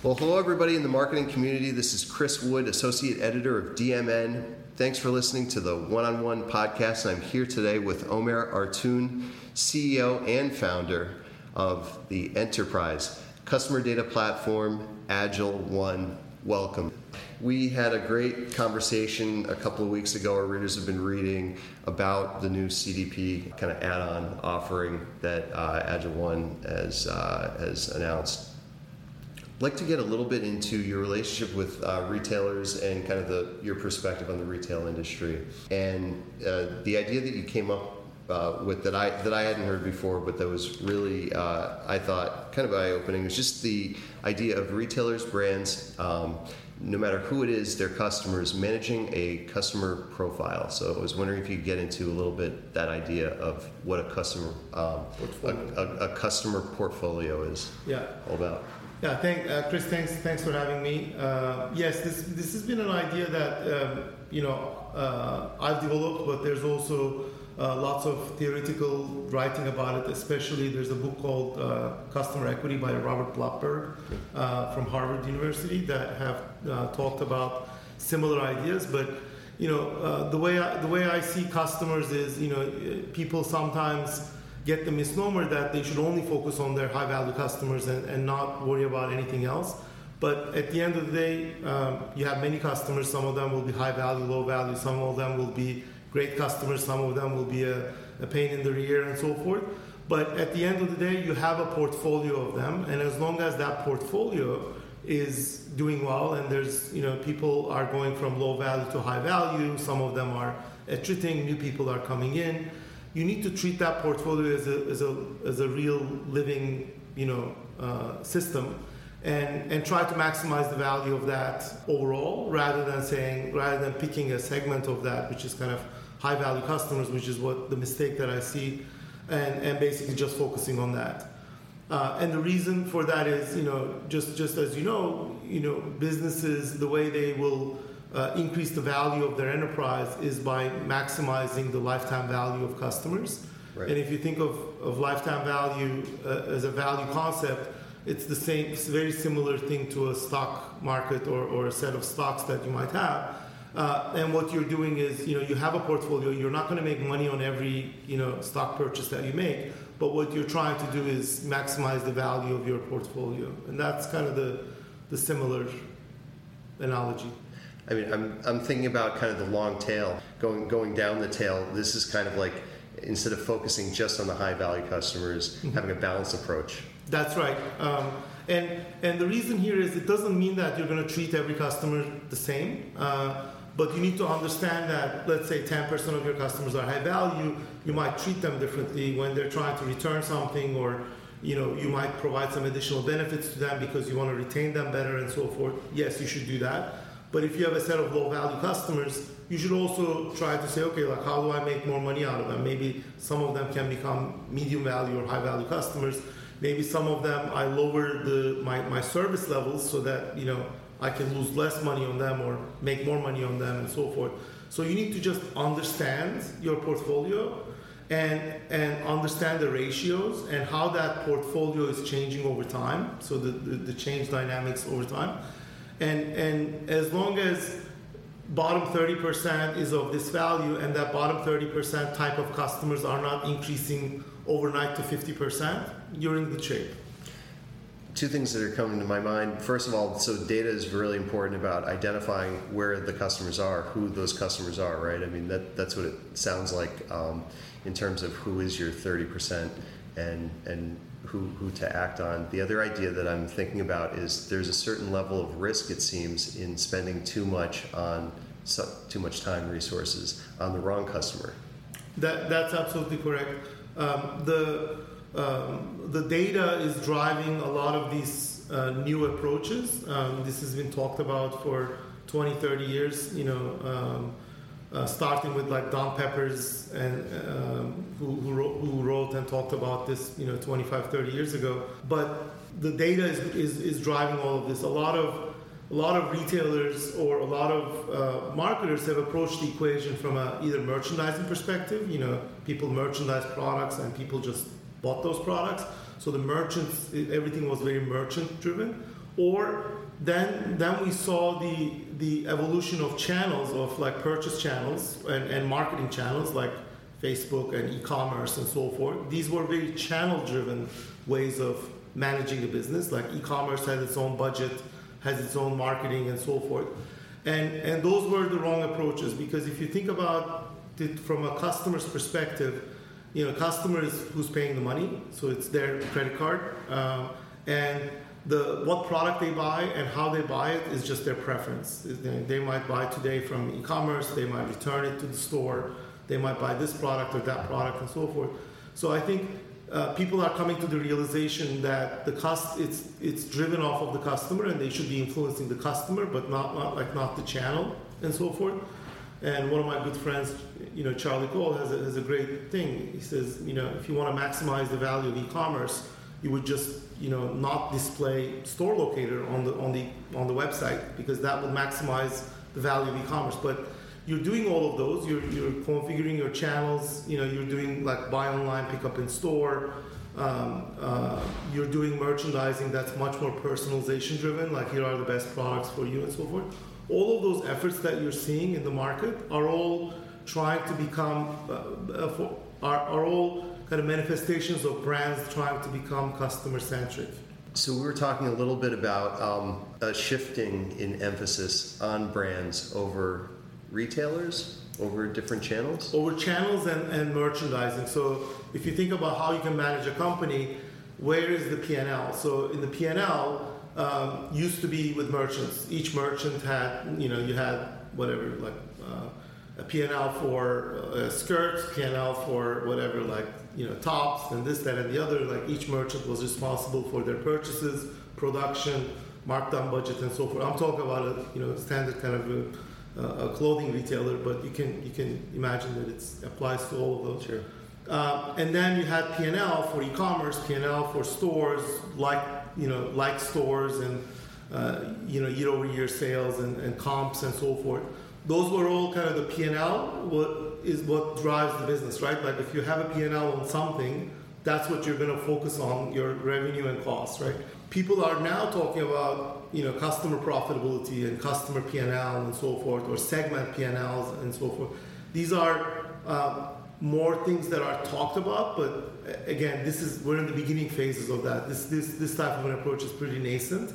Well, hello, everybody in the marketing community. This is Chris Wood, Associate Editor of DMN. Thanks for listening to the One on One podcast. I'm here today with Omer Artun, CEO and founder of the enterprise customer data platform AgilOne. Welcome. We had a great conversation a couple of weeks ago. Our readers have been reading about the new CDP kind of add on offering that uh, AgilOne has, uh, has announced like to get a little bit into your relationship with uh, retailers and kind of the your perspective on the retail industry and uh, the idea that you came up uh, with that I that I hadn't heard before, but that was really uh, I thought kind of eye opening. Was just the idea of retailers, brands. Um, no matter who it is, their customers managing a customer profile. So I was wondering if you could get into a little bit that idea of what a customer um, a, a, a customer portfolio is yeah. all about. Yeah, thank, uh, Chris. Thanks, thanks for having me. Uh, yes, this this has been an idea that um, you know uh, I've developed, but there's also uh, lots of theoretical writing about it. Especially, there's a book called uh, Customer Equity by Robert Blattberg uh, from Harvard University that have talked about similar ideas, but. You know, the way I, the way I see customers is, you know, people sometimes get the misnomer that they should only focus on their high value customers and, and not worry about anything else. But at the end of the day, um, you have many customers. Some of them will be high value, low value. Some of them will be great customers. Some of them will be a, a pain in the rear and so forth. But at the end of the day, you have a portfolio of them, and as long as that portfolio is doing well, and there's you know people are going from low value to high value. Some of them are attriting. New people are coming in you need to treat that portfolio as a, as a, as a real living you know, uh, system and, and try to maximize the value of that overall rather than saying, rather than picking a segment of that, which is kind of high value customers, which is what the mistake that I see, and, and basically just focusing on that. Uh, and the reason for that is, you know, just, just as you know, you know, businesses, the way they will uh, increase the value of their enterprise is by maximizing the lifetime value of customers. Right. And if you think of, of lifetime value uh, as a value concept, it's the same, it's a very similar thing to a stock market or, or a set of stocks that you might have. Uh, and what you're doing is, you know, you have a portfolio. You're not going to make money on every, you know, stock purchase that you make. But what you're trying to do is maximize the value of your portfolio, and that's kind of the, the similar analogy. I mean, I'm, I'm thinking about kind of the long tail, going, going down the tail. This is kind of like instead of focusing just on the high value customers, mm-hmm. having a balanced approach. That's right. Um, and, and the reason here is it doesn't mean that you're going to treat every customer the same. Uh, but you need to understand that, let's say 10% of your customers are high value, you might treat them differently when they're trying to return something or you know you might provide some additional benefits to them because you want to retain them better and so forth yes you should do that but if you have a set of low value customers, you should also try to say, okay, like how do I make more money out of them? Maybe some of them can become medium value or high value customers. Maybe some of them I lower the my, my service levels so that you know I can lose less money on them or make more money on them and so forth. So you need to just understand your portfolio and and understand the ratios and how that portfolio is changing over time. So the, the, the change dynamics over time and, and as long as bottom 30% is of this value and that bottom 30% type of customers are not increasing overnight to 50%, you're in good shape. Two things that are coming to my mind. First of all, so data is really important about identifying where the customers are, who those customers are, right? I mean, that, that's what it sounds like um, in terms of who is your 30% and, and who, who to act on. The other idea that I'm thinking about is there's a certain level of risk, it seems, in spending too much on too much time resources on the wrong customer. That, that's absolutely correct. Um, the, um, the data is driving a lot of these uh, new approaches. Um, this has been talked about for 20, 30 years. You know, um, uh, starting with like Don Peppers and um, who, who wrote, who, wrote, and talked about this, you know, 25, 30 years ago. But the data is, is, is driving all of this. A lot of a lot of retailers or a lot of uh, marketers have approached the equation from a either merchandising perspective. You know, people merchandise products and people just bought those products. So the merchants, everything was very merchant driven. or then then we saw the the evolution of channels of like purchase channels and, and marketing channels like Facebook and e-commerce and so forth. These were very channel-driven ways of managing a business. Like e-commerce has its own budget, has its own marketing and so forth. And and those were the wrong approaches because if you think about it from a customer's perspective, you know, customer is who's paying the money, so it's their credit card, um, and the what product they buy and how they buy it is just their preference. They might buy today from e-commerce, they might return it to the store, they might buy this product or that product and so forth. So I think uh, people are coming to the realization that the cost it's it's driven off of the customer and they should be influencing the customer, but not, not like not the channel and so forth. And one of my good friends, you know, Charlie Cole has a, has a great thing. He says, you know, if you want to maximize the value of e-commerce, you would just you know not display store locator on the on the on the website because that would maximize the value of e-commerce. But you're doing all of those. You're, you're configuring your channels. You know you're doing like buy online pick up in store. Um, uh, you're doing merchandising that's much more personalization driven like here are the best products for you and so forth. All of those efforts that you're seeing in the market are all trying to become uh, uh for, are, are all kind of manifestations of brands trying to become customer centric. So we were talking a little bit about um, a shifting in emphasis on brands over retailers, over different channels? Over channels and, and merchandising. So if you think about how you can manage a company, where is the P&L? So in the P&L, um, used to be with merchants. Each merchant had, you know, you had whatever, like uh, a P&L for uh, skirts, P&L for whatever, like you know tops and this, that, and the other. Like each merchant was responsible for their purchases, production, markdown budget, and so forth. I'm talking about a you know standard kind of a, a clothing retailer, but you can you can imagine that it applies to all of those. Sure. Uh, and then you had P&L for e-commerce, P&L for stores, like you know like stores and uh, you know year-over-year sales and, and comps and so forth those were all kind of the P&L what is what drives the business, right? Like if you have a P&L on something, that's what you're going to focus on, your revenue and costs, right? People are now talking about, you know, customer profitability and customer P&L and so forth, or segment P&Ls and so forth. These are uh, more things that are talked about, but again, this is we're in the beginning phases of that. This this this type of an approach is pretty nascent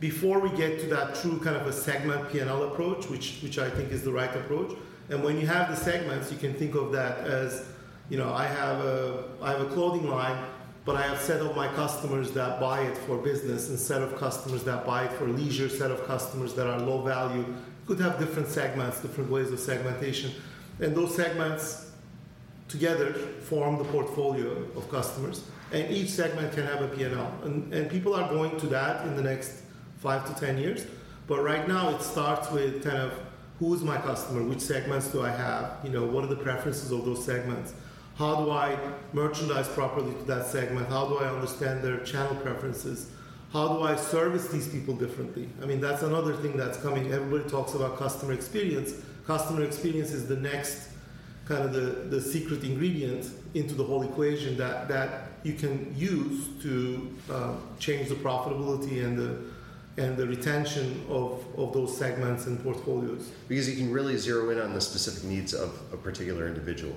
before we get to that true kind of a segment P&L approach, which, which I think is the right approach. And when you have the segments, you can think of that as, you know, I have a, I have a clothing line, but I have set of my customers that buy it for business and set of customers that buy it for leisure, set of customers that are low value. Could have different segments, different ways of segmentation. And those segments together form the portfolio of customers. And each segment can have a P&L. And, and people are going to that in the next five to 10 years. But right now it starts with kind of who's my customer, which segments do I have, you know, what are the preferences of those segments, how do I merchandise properly to that segment, how do I understand their channel preferences, how do I service these people differently? I mean, that's another thing that's coming. Everybody talks about customer experience. Customer experience is the next kind of the, the secret ingredient into the whole equation that, that you can use to uh, change the profitability and the and the retention of, of those segments and portfolios. Because you can really zero in on the specific needs of a particular individual.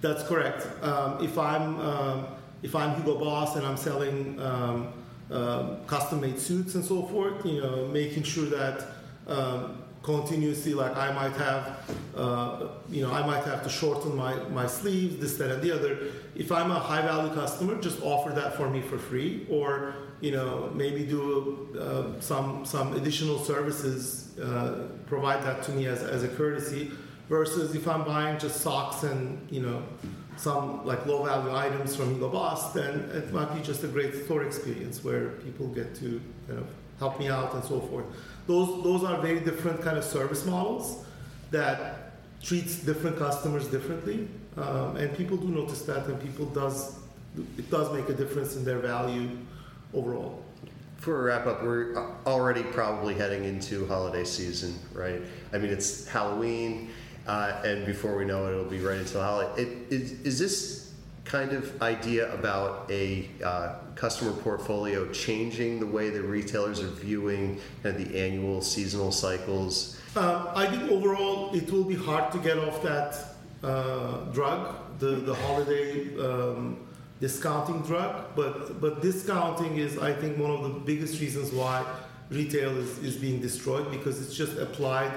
That's correct. Um, if I'm um, if I'm Hugo Boss and I'm selling um, uh, custom-made suits and so forth, you know, making sure that um, continuously, like I might have, uh, you know, I might have to shorten my, my sleeves, this, that, and the other. If I'm a high-value customer, just offer that for me for free, or you know, maybe do uh, some some additional services, uh, provide that to me as, as a courtesy, versus if I'm buying just socks and you know some like low value items from Hugo Boss, then it might be just a great store experience where people get to kind of help me out and so forth. Those those are very different kind of service models that treats different customers differently, um, and people do notice that, and people does it does make a difference in their value overall. For a wrap up, we're already probably heading into holiday season, right? I mean, it's Halloween, uh, and before we know it, it'll be right into holiday. It, is, is this kind of idea about a uh, customer portfolio changing the way the retailers are viewing kind of the annual seasonal cycles? Um, I think overall it will be hard to get off that uh, drug, the the holiday um, discounting drug. But but discounting is, I think, one of the biggest reasons why retail is, is being destroyed because it's just applied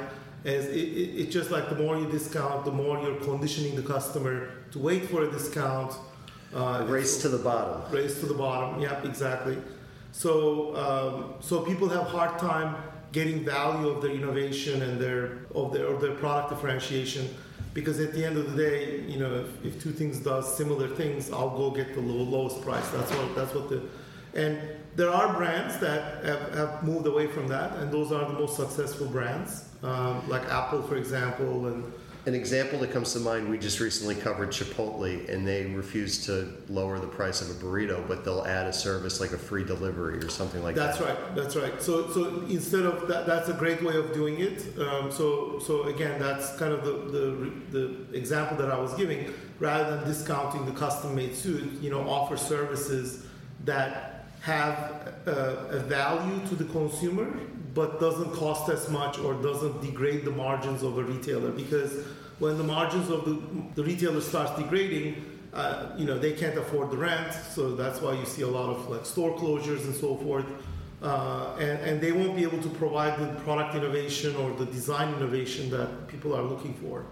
as it, it, it's just like the more you discount, the more you're conditioning the customer to wait for a discount. Uh, race to the bottom. Race to the bottom. Yep, exactly. So um, so people have hard time getting value of their innovation and their of their of their product differentiation because at the end of the day, you know, if, if two things does similar things, I'll go get the low, lowest price. That's what that's what the and there are brands that have, have moved away from that, and those are the most successful brands, um, like Apple, for example, and an example that comes to mind, we just recently covered Chipotle, and they refuse to lower the price of a burrito, but they'll add a service like a free delivery or something like that's that. That's right. That's right. So, so instead of that, that's a great way of doing it. Um, so, so again, that's kind of the, the the example that I was giving. Rather than discounting the custom-made suit, you know, offer services that have a, a value to the consumer but doesn't cost as much or doesn't degrade the margins of a retailer. Because when the margins of the, the retailer starts degrading uh, you know they can't afford the rent so that's why you see a lot of like store closures and so forth. Uh, and, and they won't be able to provide the product innovation or the design innovation that people are looking for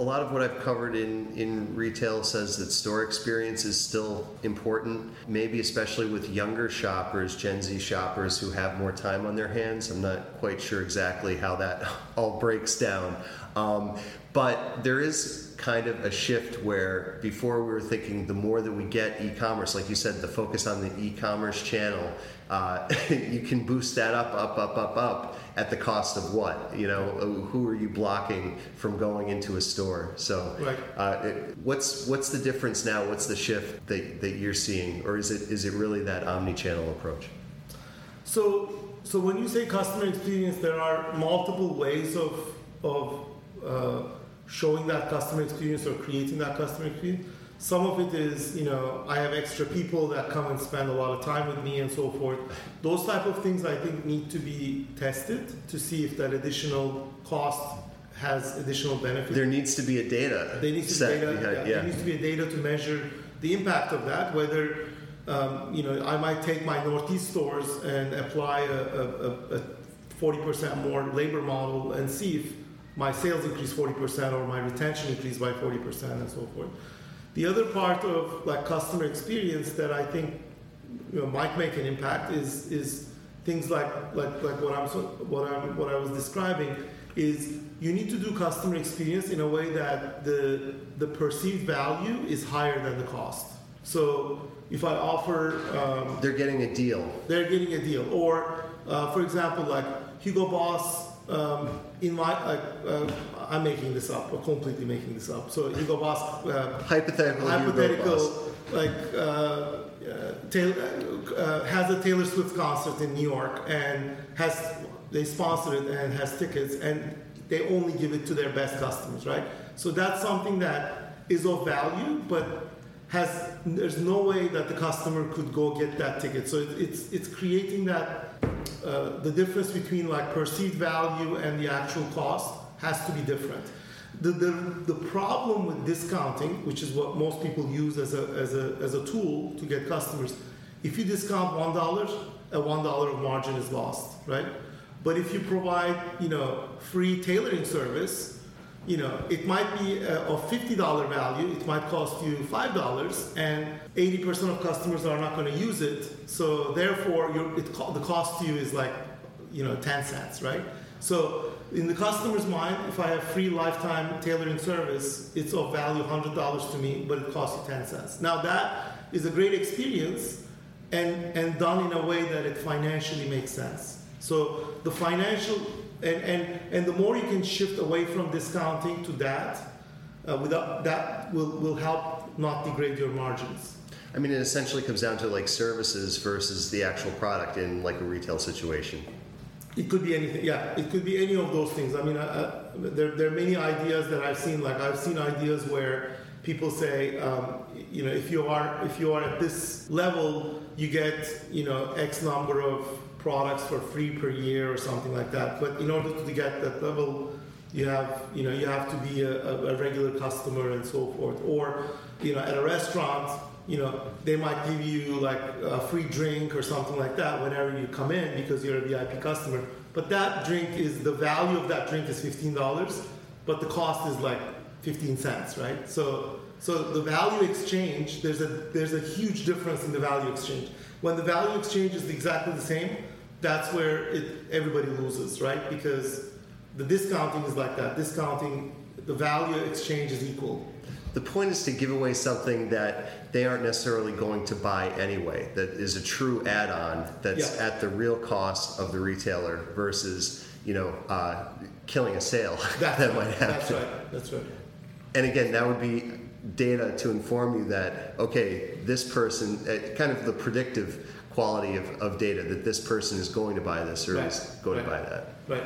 a lot of what I've covered in, in retail says that store experience is still important, maybe especially with younger shoppers, Gen Z shoppers who have more time on their hands. I'm not quite sure exactly how that all breaks down. Um, but there is kind of a shift where before we were thinking the more that we get e-commerce, like you said, the focus on the e-commerce channel, uh, you can boost that up, up, up, up, up at the cost of what? You know, who are you blocking from going into a store? So, right. uh, it, what's what's the difference now? What's the shift that, that you're seeing, or is it is it really that omni-channel approach? So, so when you say customer experience, there are multiple ways of of uh, showing that customer experience or creating that customer experience. Some of it is, you know, I have extra people that come and spend a lot of time with me and so forth. Those type of things I think need to be tested to see if that additional cost has additional benefit. There needs to be a data. There needs to be data. Behind, yeah, yeah. There needs to be a data to measure the impact of that. Whether um, you know, I might take my Northeast stores and apply a, a, a 40% more labor model and see if my sales increase 40% or my retention increase by 40% and so forth. The other part of like customer experience that I think you know, might make an impact is is things like like like what I'm what I'm what I was describing is you need to do customer experience in a way that the the perceived value is higher than the cost. So if I offer, um, they're getting a deal. They're getting a deal, or uh, for example, like Hugo Boss um, in my, uh, uh, I'm making this up, or completely making this up. So Hugo Boss, uh, hypothetical, hypothetical, like uh, uh, Taylor, uh, has a Taylor Swift concert in New York and has they sponsor it and has tickets and they only give it to their best customers, right? So that's something that is of value, but has there's no way that the customer could go get that ticket. So it's it's creating that uh, the difference between like perceived value and the actual cost has to be different. The, the, the problem with discounting, which is what most people use as a, as, a, as a tool to get customers, if you discount $1, a $1 of margin is lost, right? But if you provide, you know, free tailoring service, you know, it might be uh, a, a $50 value, it might cost you $5, and 80% of customers are not going to use it. So therefore, it, the cost to you is like, you know, 10 cents, right? So in the customer's mind, if I have free lifetime tailoring service, it's of value $100 to me, but it costs you 10 cents. Now that is a great experience and, and done in a way that it financially makes sense. So the financial and, and, and the more you can shift away from discounting to that, uh, without, that will, will help not degrade your margins. I mean, it essentially comes down to like services versus the actual product in like a retail situation. It could be anything. Yeah, it could be any of those things. I mean, I, there, there are many ideas that I've seen. Like I've seen ideas where people say, um, you know, if you are if you are at this level, you get you know X number of products for free per year or something like that. But in order to get that level, you have you know you have to be a, a regular customer and so forth. Or you know at a restaurant, you know they might give you like a free drink or something like that whenever you come in because you're a VIP customer. But that drink is the value of that drink is fifteen dollars, but the cost is like 15 cents, right? So, so the value exchange, there's a, there's a huge difference in the value exchange. When the value exchange is exactly the same, that's where it, everybody loses, right? Because the discounting is like that. Discounting, the value exchange is equal. The point is to give away something that they aren't necessarily going to buy anyway, that is a true add on that's yeah. at the real cost of the retailer versus, you know, uh, killing a sale that might happen. That's right. That's right and again, that would be data to inform you that okay, this person, uh, kind of the predictive quality of, of data that this person is going to buy this or right. is going right. to buy that. Right.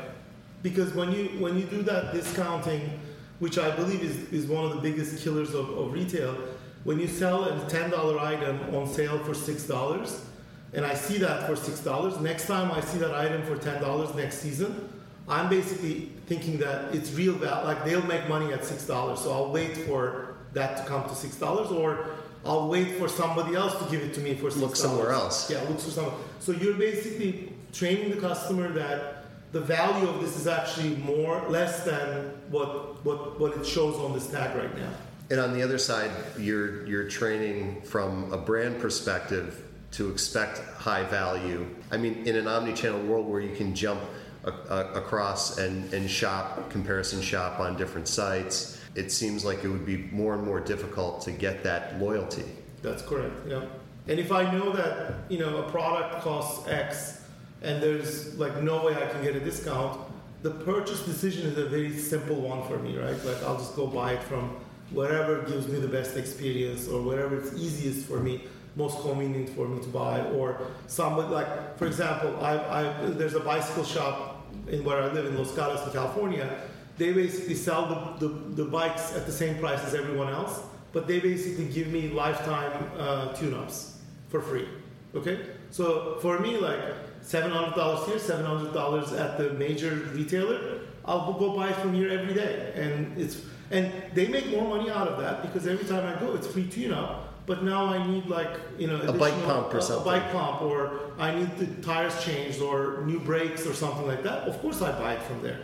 Because when you when you do that discounting, which I believe is, is one of the biggest killers of, of retail, when you sell a ten dollar item on sale for six dollars, and I see that for six dollars, next time I see that item for ten dollars next season, I'm basically thinking that it's real value, like they'll make money at six dollars. So I'll wait for that to come to six dollars, or I'll wait for somebody else to give it to me for six Look somewhere else. Yeah, look for somewhere. So you're basically training the customer that the value of this is actually more less than what what what it shows on this tag right now. And on the other side, you're you're training from a brand perspective to expect high value. I mean, in an omni-channel world where you can jump across and, and shop, comparison shop on different sites, it seems like it would be more and more difficult to get that loyalty. That's correct, yeah. And if I know that, you know, a product costs X and there's like no way I can get a discount, the purchase decision is a very simple one for me, right? Like I'll just go buy it from wherever gives me the best experience or wherever it's easiest for me most convenient for me to buy or somebody like for example I, I, there's a bicycle shop in where I live in Los Gatos California, they basically sell the, the, the, bikes at the same price as everyone else, but they basically give me lifetime uh, tune-ups for free. Okay, so for me, like seven hundred dollars here, seven hundred dollars at the major retailer, I'll go buy from here every day, and it's and they make more money out of that because every time I go, it's free tune-up but now I need like you know a bike pump or something. A bike pump, or I need the tires changed, or new brakes, or something like that. Of course, I buy it from there.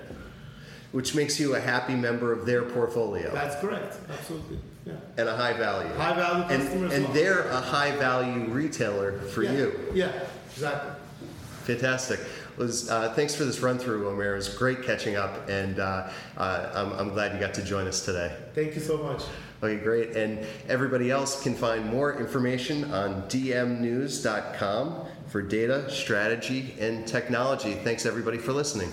Which makes you a happy member of their portfolio. That's correct. Absolutely. Yeah. And a high value. High value customer. And, and well. they're a high value retailer for yeah. you. Yeah, exactly. Fantastic. Was uh, thanks for this run through, Omer. It was great catching up, and uh, uh, I'm, I'm glad you got to join us today. Thank you so much. Okay, great. And everybody else can find more information on dmnews.com for data, strategy, and technology. Thanks, everybody, for listening.